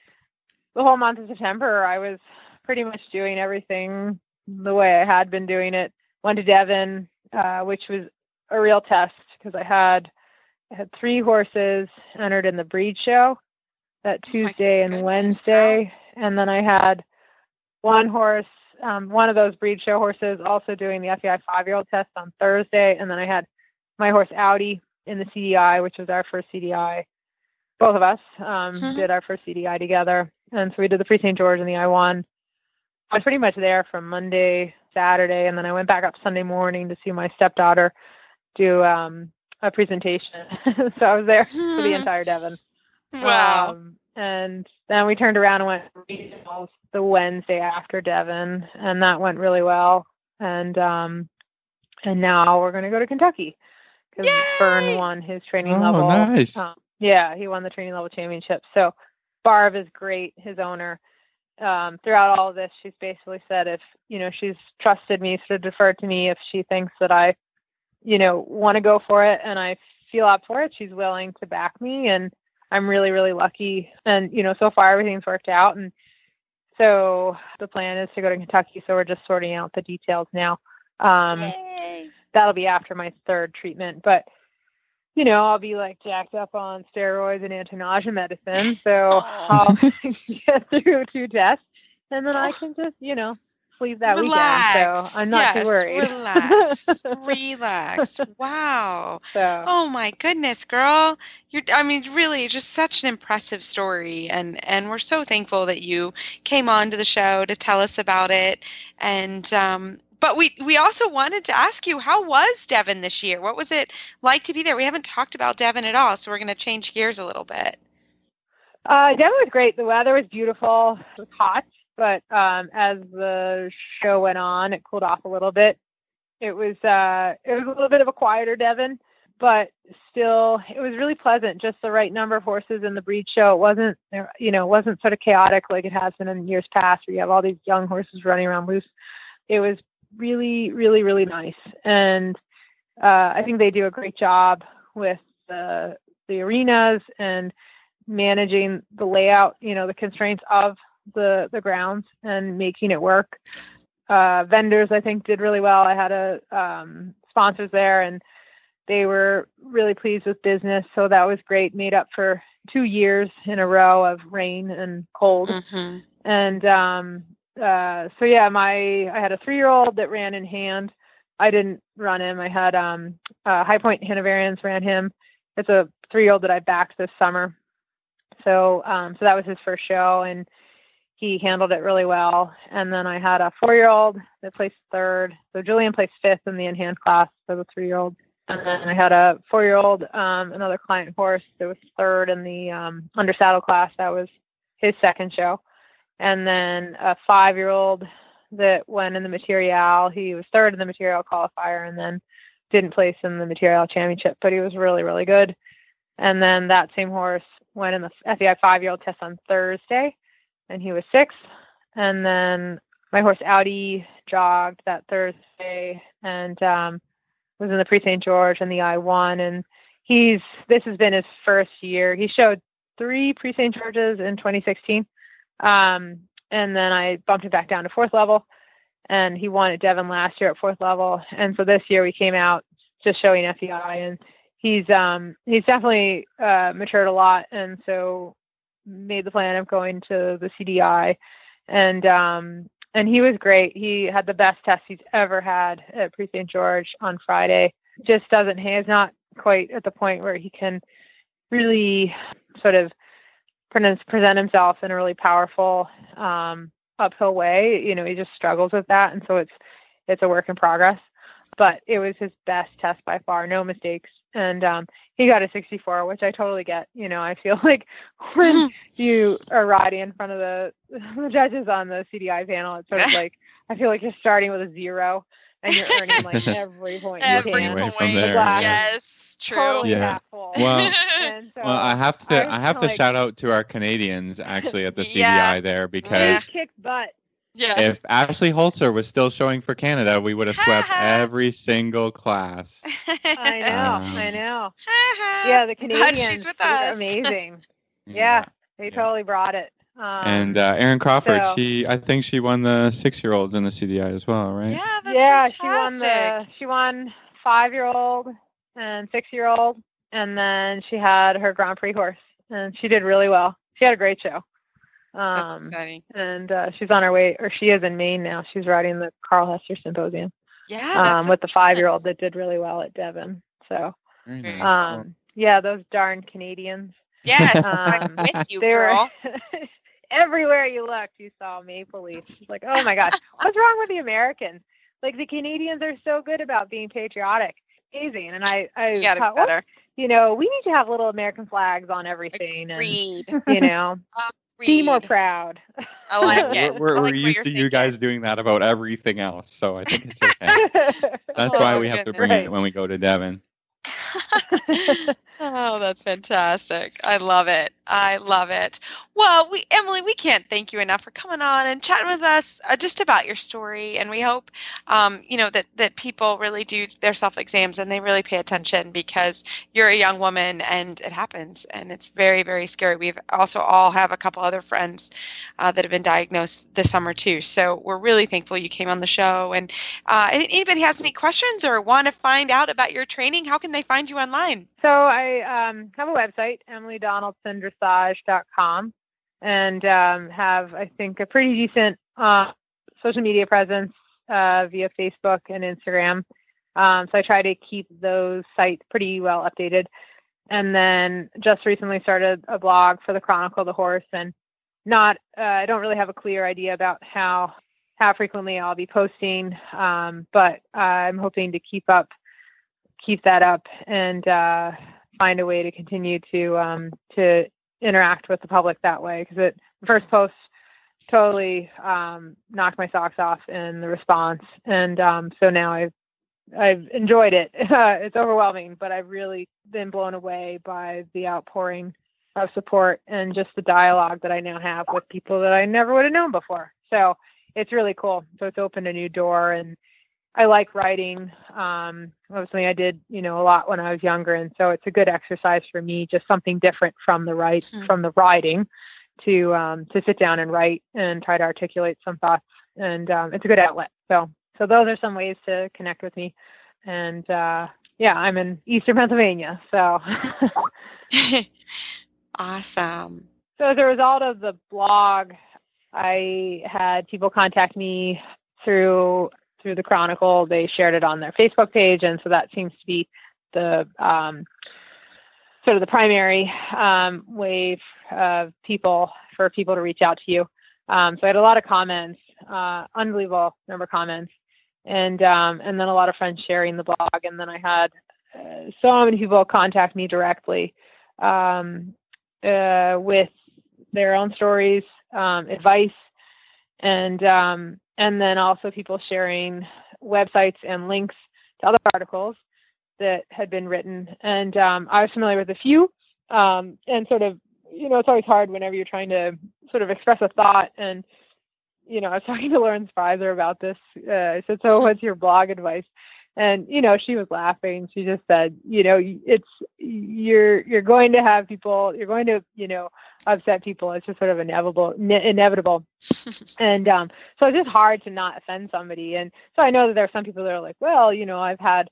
The whole month of September, I was pretty much doing everything the way I had been doing it. Went to Devon, uh, which was a real test because I had I had three horses entered in the breed show that oh Tuesday and Wednesday, and then I had one horse um, one of those breed show horses also doing the FEI five year old test on Thursday. And then I had my horse Audi in the CDI, which was our first CDI. Both of us um, Mhm. did our first CDI together. And so we did the Prix St. George and the I-1. I was pretty much there from Monday, Saturday, and then I went back up Sunday morning to see my stepdaughter do um, a presentation. (laughs) so I was there for the entire Devon. Wow. Um, and then we turned around and went regionals the Wednesday after Devon, and that went really well. And um, and now we're going to go to Kentucky because Yay! Byrne won his training Oh, level. nice. um, yeah, he won the training level championship. So Barb is great, his owner. Um, throughout all of this, she's basically said if you know she's trusted me, sort of deferred to me if she thinks that I, you know, want to go for it and I feel up for it, she's willing to back me, and I'm really really lucky. And you know, so far everything's worked out, and so the plan is to go to Kentucky. So we're just sorting out the details now. Um, Yay. that'll be after my third treatment. But you know, I'll be like jacked up on steroids and anti-nausea medicine, so I'll (laughs) get through two tests, and then I can just you know sleep that relax. weekend. So I'm not yes, too worried. Relax. (laughs) relax. Wow. so Oh my goodness, girl. You're I mean really just such an impressive story and and we're so thankful that you came on to the show to tell us about it and um but we we also wanted to ask you how was Devon this year? What was it like to be there? We haven't talked about Devon at all, so we're going to change gears a little bit. Uh, Devon was great. The weather was beautiful. It was hot, but um, as the show went on, it cooled off a little bit. It was uh, it was a little bit of a quieter Devon, but still, it was really pleasant. Just the right number of horses in the breed show. It wasn't you know it wasn't sort of chaotic like it has been in years past, where you have all these young horses running around loose. It was really, really, really nice, and uh, I think they do a great job with the the arenas and managing the layout, you know, the constraints of the the grounds and making it work. Uh, vendors, I think, did really well. I had a um, sponsors there, and they were really pleased with business, so that was great. Made up for two years in a row of rain and cold, Mm-hmm. and um, uh, so yeah, my I had a three year old that ran in hand. I didn't run him. I had um, uh, High Point Hanoverians ran him. It's a three year old that I backed this summer. So um, so that was his first show, and he handled it really well. And then I had a four year old that placed third. So Julian placed fifth in the in hand class for the three year old. And then I had a four year old, um, another client horse that was third in the um, under saddle class. That was his second show. And then a five year old that went in the Materiale. He was third in the Materiale qualifier and then didn't place in the Materiale championship, but he was really, really good. And then that same horse went in the FEI five year old test on Thursday and he was sixth. And then my horse Audi jogged that Thursday and um, was in the Prix St. George and the I-1. And he's this has been his first year. He showed three Prix St. Georges in 2016. Um, and then I bumped him back down to fourth level. And he won at Devon last year at fourth level. And so this year we came out just showing FEI and he's um he's definitely uh matured a lot and so made the plan of going to the CDI and um and he was great. He had the best test he's ever had at Prix St. George on Friday. Just doesn't he is not quite at the point where he can really sort of present present himself in a really powerful um uphill way. You know, he just struggles with that and so it's it's a work in progress. But it was his best test by far, no mistakes. And um he got a 64, which I totally get. You know, I feel (laughs) like when (laughs) you are riding in front of the, (laughs) the judges on the CDI panel, it's sort of like I feel like you're starting with a zero and you're earning like every point Every you can. point. from there, yeah. Yes, true. Totally Yeah. Well, so well, I have to was I have to like- shout out to our Canadians actually at the CDI Yeah. there because he kicked butt. Yeah. if Ashley Holzer was still showing for Canada, we would have swept every single class. (laughs) I know, Um, I know. Yeah, the I'm she's Canadians with were us. (laughs) amazing. Yeah, they Yeah. totally brought it. Um, And uh, Erin Crawford, so- she I think she won the six year olds in the CDI as well, right? Yeah, that's yeah, fantastic. she won the she won five year old and six year old, and then she had her Grand Prix horse, and she did really well. She had a great show. That's Um, exciting. and uh, she's on her way, or she is in Maine now. She's riding the Carl Hester Symposium Yeah. um, with the five-year-old fabulous. that did really well at Devon. So, Very Very nice. um, yeah, those darn Canadians. Yes, I'm Um, with you, they were girl. (laughs) everywhere you looked, you saw maple leaf. It's like, oh my gosh, what's wrong with the Americans? Like the Canadians are so good about being patriotic. Amazing. And I, I You thought, it well, better. you know, we need to have little American flags on everything, Agreed. and you know, (laughs) be more proud. Oh, I (laughs) like it. We're, we're, like we're used you're to you guys doing that about everything else, so I think it's okay. (laughs) That's oh, why Oh, we have to bring Right. it when we go to Devon. (laughs) oh, that's fantastic. I love it. I love it. Well, we Emily, we can't thank you enough for coming on and chatting with us uh, just about your story. And we hope, um, you know, that that people really do their self exams and they really pay attention because you're a young woman and it happens and it's very very scary. We've also all have a couple other friends uh, that have been diagnosed this summer too. So we're really thankful you came on the show. And uh, anybody has any questions or want to find out about your training, how can they find you online? So I um, have a website, emilydonaldsondressage.com, and um, have, I think, a pretty decent uh, social media presence uh, via Facebook and Instagram. Um, so I try to keep those sites pretty well updated. And then just recently started a blog for the Chronicle of the Horse, and not, uh, I don't really have a clear idea about how how frequently I'll be posting, um, but I'm hoping to keep up keep that up and uh, find a way to continue to um, to interact with the public that way because it first post totally um, knocked my socks off in the response and um, so now I've I've enjoyed it. (laughs) it's overwhelming, but I've really been blown away by the outpouring of support and just the dialogue that I now have with people that I never would have known before. So it's really cool. So it's opened a new door and I like writing. Um, something I did, you know, a lot when I was younger, and so it's a good exercise for me. Just something different from the write Hmm. from the writing to um, to sit down and write and try to articulate some thoughts, and um, it's a good outlet. So so those are some ways to connect with me. And uh, yeah, I'm in Eastern Pennsylvania, so (laughs) awesome. So as a result of the blog, I had people contact me through through the Chronicle. They shared it on their Facebook page, and so that seems to be the um, sort of the primary um, way of people for people to reach out to you. Um, so I had a lot of comments, uh, unbelievable number of comments, and um, and then a lot of friends sharing the blog, and then I had uh, so many people contact me directly um, uh, with their own stories, um, advice, and and then also people sharing websites and links to other articles that had been written. And um, I was familiar with a few, um, and sort of, you know, it's always hard whenever you're trying to sort of express a thought. And you know, I was (laughs) talking to Lauren Sprieser about this. Uh, I said, "So, what's your blog advice?" And you know she was laughing. She just said you know it's you're you're going to have people you're going to you know upset people. It's just sort of inevitable ne- inevitable. (laughs) And um so it's just hard to not offend somebody. And so i know that there are some people that are like well you know i've had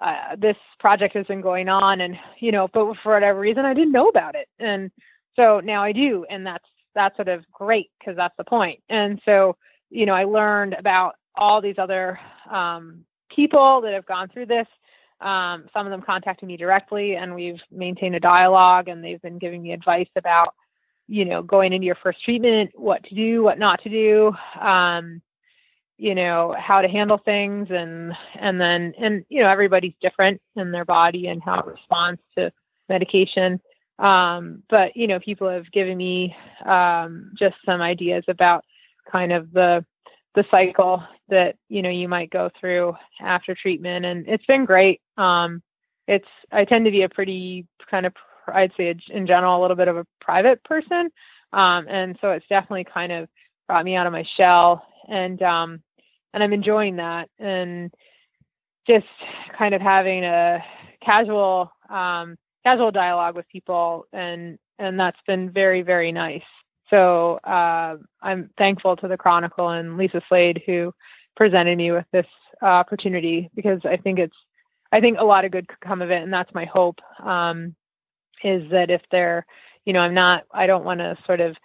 uh, this project has been going on and you know but for whatever reason i didn't know about it. And so now i do. And that's that's sort of great because that's the point. And so you know i learned about all these other um, people that have gone through this. Um, some of them contacted me directly, and we've maintained a dialogue, and they've been giving me advice about, you know, going into your first treatment, what to do, what not to do, um, you know, how to handle things, and and then and you know everybody's different in their body and how it responds to medication. Um, but you know, people have given me um, just some ideas about kind of the the cycle that you know you might go through after treatment and it's been great. Um it's i tend to be a pretty kind of i'd say in general a little bit of a private person. Um and so it's definitely kind of brought me out of my shell and um and i'm enjoying that. And just kind of having a casual um casual dialogue with people and and that's been very very nice so uh, I'm thankful to the Chronicle and Lisa Slade who presented me with this uh, opportunity because I think it's I think a lot of good could come of it, and that's my hope. Um, is that if they're, you know, I'm not, I don't want to sort of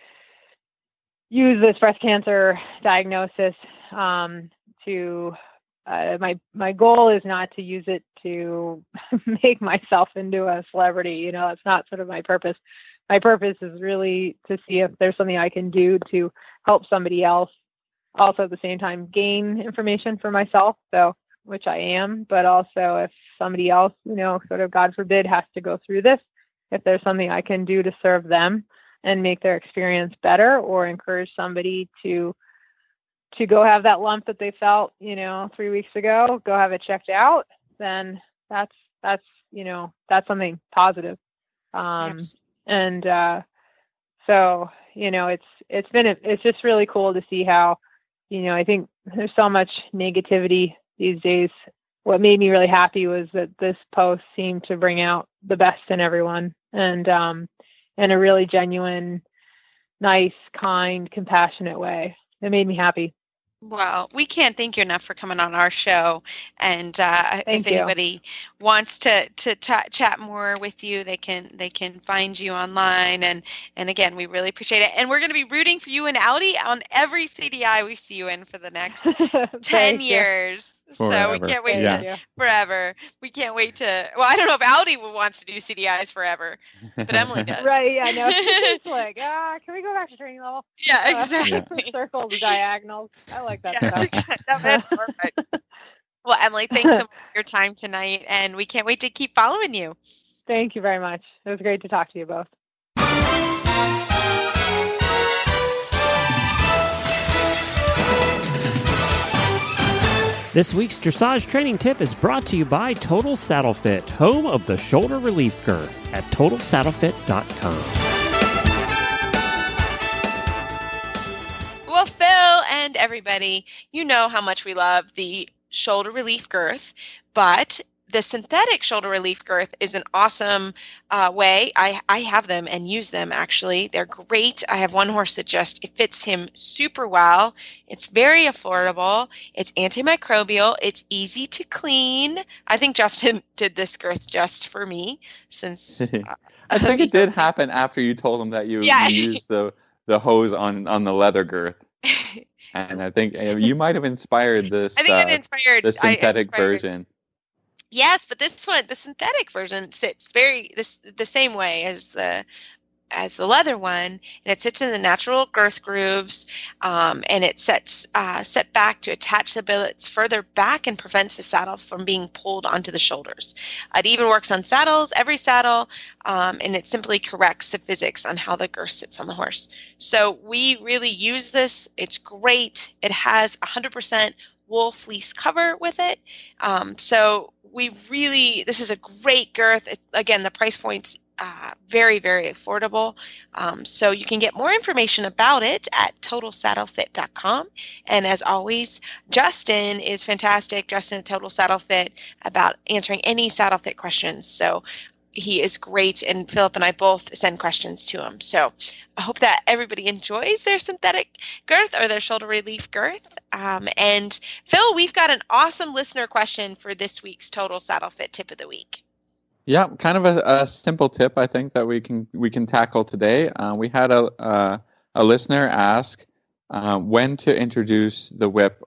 use this breast cancer diagnosis um, to uh, my my goal is not to use it to (laughs) make myself into a celebrity. You know, that's not sort of my purpose. My purpose is really to see if there's something I can do to help somebody else. Also, at the same time, gain information for myself. So, which I am, but also if somebody else, you know, sort of God forbid, has to go through this, if there's something I can do to serve them and make their experience better, or encourage somebody to to go have that lump that they felt, you know, three weeks ago, go have it checked out, then that's that's you know that's something positive. Um. And uh, so you know it's it's been a, it's just really cool to see how you know I think there's so much negativity these days. What made me really happy was that this post seemed to bring out the best in everyone, and um, in a really genuine, nice, kind, compassionate way. It made me happy. Well, we can't thank you enough for coming on our show. And uh, if you. anybody wants to to ta- chat more with you, they can they can find you online. And and again, we really appreciate it. And we're going to be rooting for you and Audi on every CDI we see you in for the next (laughs) ten you. years. So we can't wait Thank to forever. We can't wait to. Well, I don't know if Audi wants to do CDIs forever, but Emily (laughs) does. Right, yeah, no. It's (laughs) like, ah, can we go back to training level? Yeah, Uh, exactly. (laughs) Circle the diagonals. I like that Yes, stuff. That's perfect. Well, Emily, thanks so much for your time tonight, and we can't wait to keep following you. Thank you very much. It was great to talk to you both. This week's dressage training tip is brought to you by Total Saddle Fit, home of the shoulder relief girth at totalsaddlefit.com. Well, Phil and everybody, you know how much we love the shoulder relief girth, but the synthetic shoulder relief girth is an awesome uh, way. I, I have them and use them actually. They're great. I have one horse that just it fits him super well. It's very affordable. It's antimicrobial. It's easy to clean. I think Justin (laughs) did this girth just for me since (laughs) uh, I (laughs) think it did happen after you told him that you, Yeah. used the the hose on on the leather girth, and I think uh, you might have inspired this I think it uh, inspired the I synthetic inspired- version. Yes, but this one, the synthetic version, sits very this the same way as the as the leather one, and it sits in the natural girth grooves, um, and it sets uh, set back to attach the billets further back and prevents the saddle from being pulled onto the shoulders. It even works on saddles, every saddle, um, and it simply corrects the physics on how the girth sits on the horse. So we really use this. It's great. It has 100% wool fleece cover with it. Um, so we really, this is a great girth. It, again, the price point's uh, very, very affordable. Um, so you can get more information about it at totalsaddlefit.com. And as always, Justin is fantastic. Justin at Total Saddle Fit about answering any saddle fit questions. So he is great, and Philip and I both send questions to him. So I hope that everybody enjoys their synthetic girth or their shoulder relief girth. Um, and Phil, we've got an awesome listener question for this week's Total Saddle Fit tip of the week. Yeah, kind of a, a simple tip I think that we can we can tackle today. Uh, we had a a listener ask uh, when to introduce the whip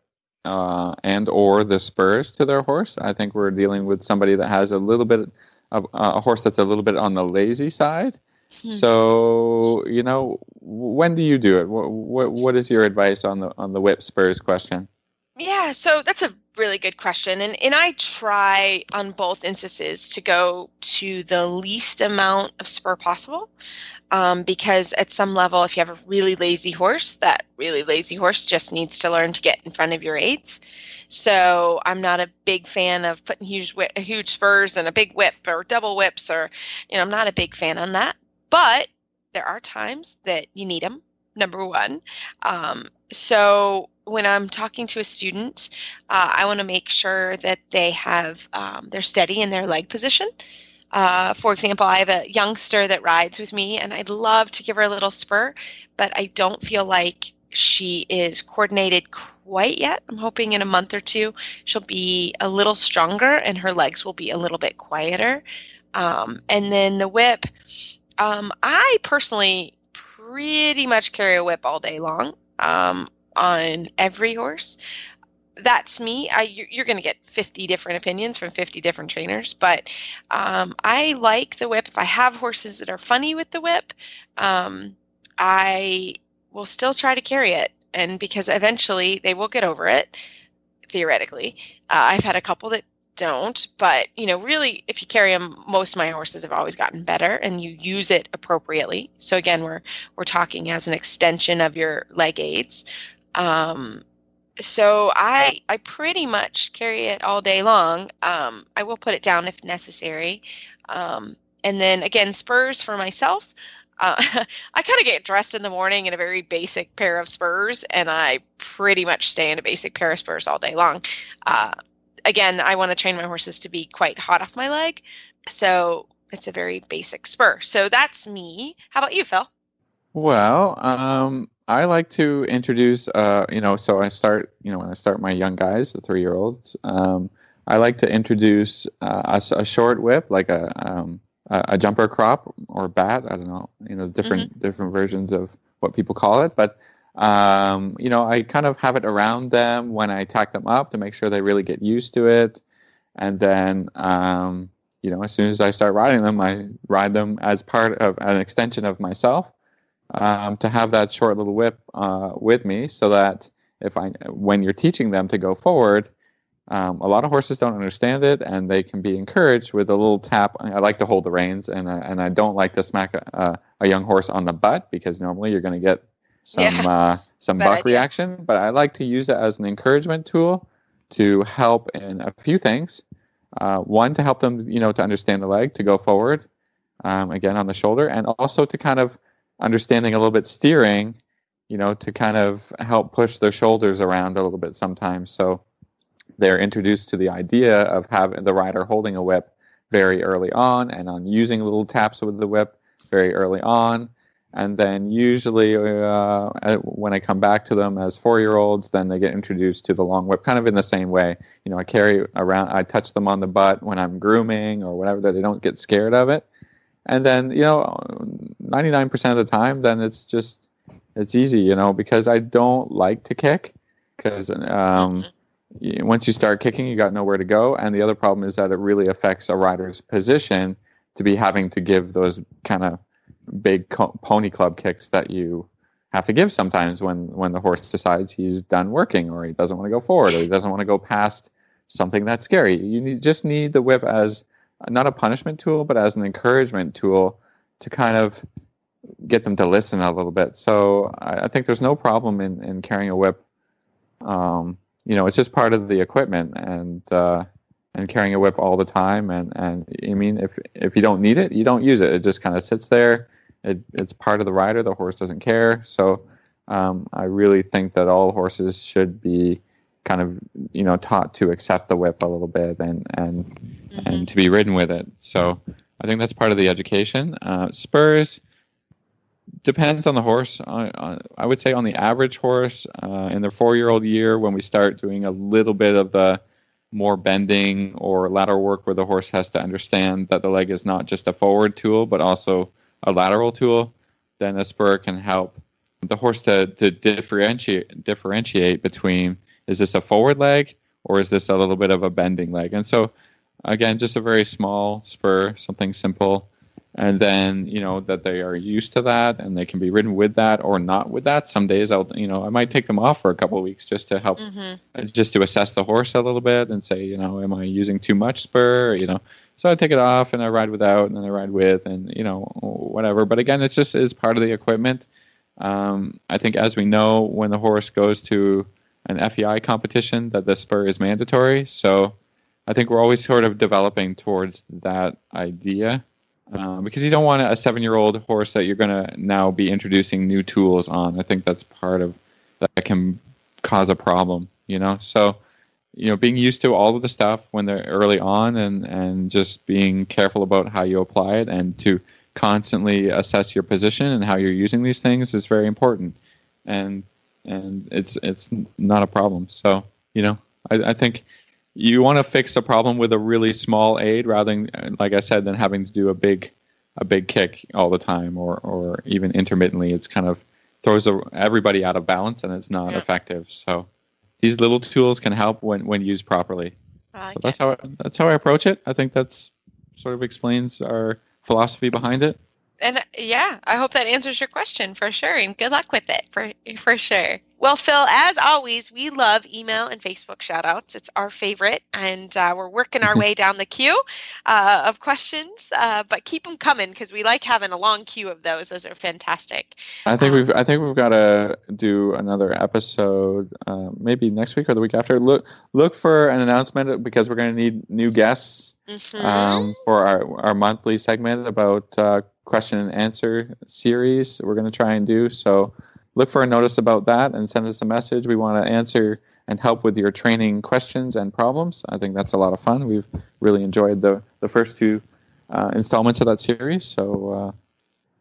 uh, and or the spurs to their horse. I think we're dealing with somebody that has a little bit uh, a horse that's a little bit on the lazy side. Hmm. So you know, when do you do it? What, what what is your advice on the on the whip spurs question? Yeah, so that's a really good question. And and I try on both instances to go to the least amount of spur possible. Um, because at some level, if you have a really lazy horse, that really lazy horse just needs to learn to get in front of your aids. So I'm not a big fan of putting huge huge spurs and a big whip or double whips, or you know, I'm not a big fan on that. But there are times that you need them. Number one, um, so when I'm talking to a student, uh, I want to make sure that they have um, they're steady in their leg position. Uh, for example, I have a youngster that rides with me, and I'd love to give her a little spur, but I don't feel like she is coordinated quite yet. I'm hoping in a month or two she'll be a little stronger and her legs will be a little bit quieter. Um, and then the whip, um, I personally pretty much carry a whip all day long um, on every horse. That's me. I, you're going to get 50 different opinions from 50 different trainers, but um, I like the whip. If I have horses that are funny with the whip, um, I will still try to carry it. And because eventually they will get over it, theoretically. Uh, I've had a couple that don't, but you know, really, if you carry them, most of my horses have always gotten better, and you use it appropriately. So again, we're we're talking as an extension of your leg aids. Um, so I I pretty much carry it all day long. Um, I will put it down if necessary, um, and then again, spurs for myself. Uh, (laughs) I kind of get dressed in the morning in a very basic pair of spurs, and I pretty much stay in a basic pair of spurs all day long. Uh, again, I want to train my horses to be quite hot off my leg. So it's a very basic spur. So that's me. How about you, Phil? Well, um, I like to introduce, uh, you know, so I start, you know, when I start my young guys, the three year olds, um, I like to introduce uh, a, a, short whip, like a, um, a, jumper crop or bat. I don't know, you know, different mm-hmm. different versions of what people call it, but um, you know, I kind of have it around them when I tack them up to make sure they really get used to it. And then, um, you know, as soon as I start riding them, I ride them as part of an extension of myself um, to have that short little whip uh, with me so that if I, when you're teaching them to go forward, um, a lot of horses don't understand it, and they can be encouraged with a little tap. I like to hold the reins, and I, and I don't like to smack a, a young horse on the butt because normally you're going to get some yeah. uh, (laughs) some buck idea. reaction. But I like to use it as an encouragement tool to help in a few things. Uh, one to help them, you know, to understand the leg to go forward, um, again on the shoulder, and also to kind of understanding a little bit steering, you know, to kind of help push their shoulders around a little bit sometimes. So they're introduced to the idea of having the rider holding a whip very early on and on using little taps with the whip very early on and then usually uh, when I come back to them as four-year-olds, then they get introduced to the long whip, kind of in the same way. You know, I carry around, I touch them on the butt when I'm grooming or whatever, that they don't get scared of it. And then you know, 99% of the time, then it's just it's easy, you know, because I don't like to kick because um, once you start kicking, you got nowhere to go. And the other problem is that it really affects a rider's position to be having to give those kind of big co- pony club kicks that you have to give sometimes when when the horse decides he's done working or he doesn't want to go forward or he doesn't want to go past something that's scary. You need, just need the whip as not a punishment tool, but as an encouragement tool to kind of get them to listen a little bit. So I, I think there's no problem in, in carrying a whip. Um, you know, it's just part of the equipment, and uh, and carrying a whip all the time. And, and I mean, if, if you don't need it, you don't use it. It just kind of sits there. It, it's part of the rider. The horse doesn't care. So um, I really think that all horses should be kind of, you know, taught to accept the whip a little bit and, and, mm-hmm. and to be ridden with it. So I think that's part of the education. Uh, spurs depends on the horse. I, I would say on the average horse uh, in their four-year-old year, when we start doing a little bit of the more bending or lateral work where the horse has to understand that the leg is not just a forward tool but also a lateral tool, then a spur can help the horse to, to differentiate differentiate between is this a forward leg or is this a little bit of a bending leg? And so again, just a very small spur, something simple and then you know that they are used to that and they can be ridden with that or not with that. Some days i'll you know i might take them off for a couple of weeks just to help mm-hmm. Uh, just to assess the horse a little bit and say you know am i using too much spur you know? So i take it off and i ride without and then i ride with and you know whatever. But again it just is part of the equipment. Um, i think as we know when the horse goes to an fei competition that the spur is mandatory. So i think we're always sort of developing towards that idea um, because you don't want a seven year old horse that you're going to now be introducing new tools on. I think that's part of that can cause a problem, you know? So, you know, being used to all of the stuff when they're early on and, and just being careful about how you apply it and to constantly assess your position and how you're using these things is very important. And, and it's, it's not a problem. So, you know, I, I think you want to fix a problem with a really small aid rather than, like I said, than having to do a big a big kick all the time or or even intermittently. It's kind of throws a, everybody out of balance and it's not Yeah. effective. So these little tools can help when when used properly. So that's how I, that's how I approach it. I think that's sort of explains our philosophy behind it. And yeah, I hope that answers your question for sure. And good luck with it for for sure. Well, Phil, as always, we love email and Facebook shout outs. It's our favorite. And uh, we're working our way down the queue uh, of questions. Uh, but keep them coming because we like having a long queue of those. Those are fantastic. I think Um, we've I think we've got to do another episode, uh, maybe next week or the week after. Look look for an announcement because we're going to need new guests Mhm. um, for our our monthly segment about uh, question and answer series. We're going to try and do so. Look for a notice about that and send us a message. We want to answer and help with your training questions and problems. I think that's a lot of fun. We've really enjoyed the the first two uh, installments of that series, so uh,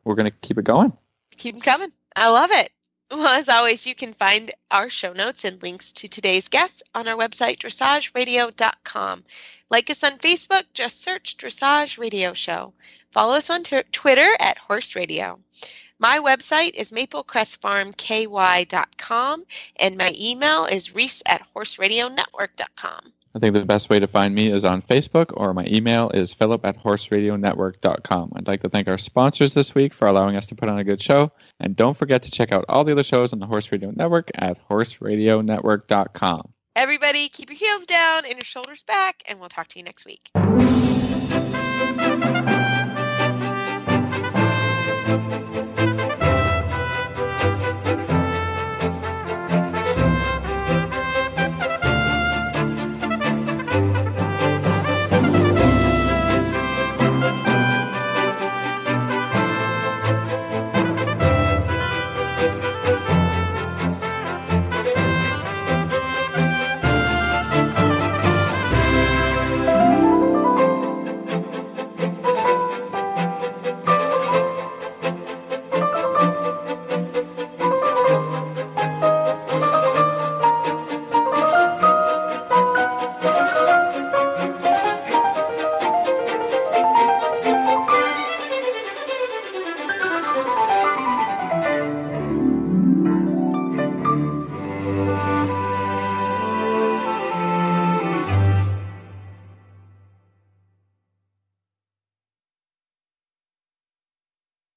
we're going to keep it going. keep them coming. I love it. Well, as always, you can find our show notes and links to today's guest on our website, dressageradio.com. Like us on Facebook, just search Dressage Radio Show. Follow us on t- Twitter at Horse Radio. My website is maplecrestfarmky.com, and my email is reese at horseradionetwork.com. I think the best way to find me is on Facebook or my email is philip at horseradionetwork.com. I'd like to thank our sponsors this week for allowing us to put on a good show. And don't forget to check out all the other shows on the Horse Radio Network at horseradionetwork.com. Everybody, keep your heels down and your shoulders back, and we'll talk to you next week.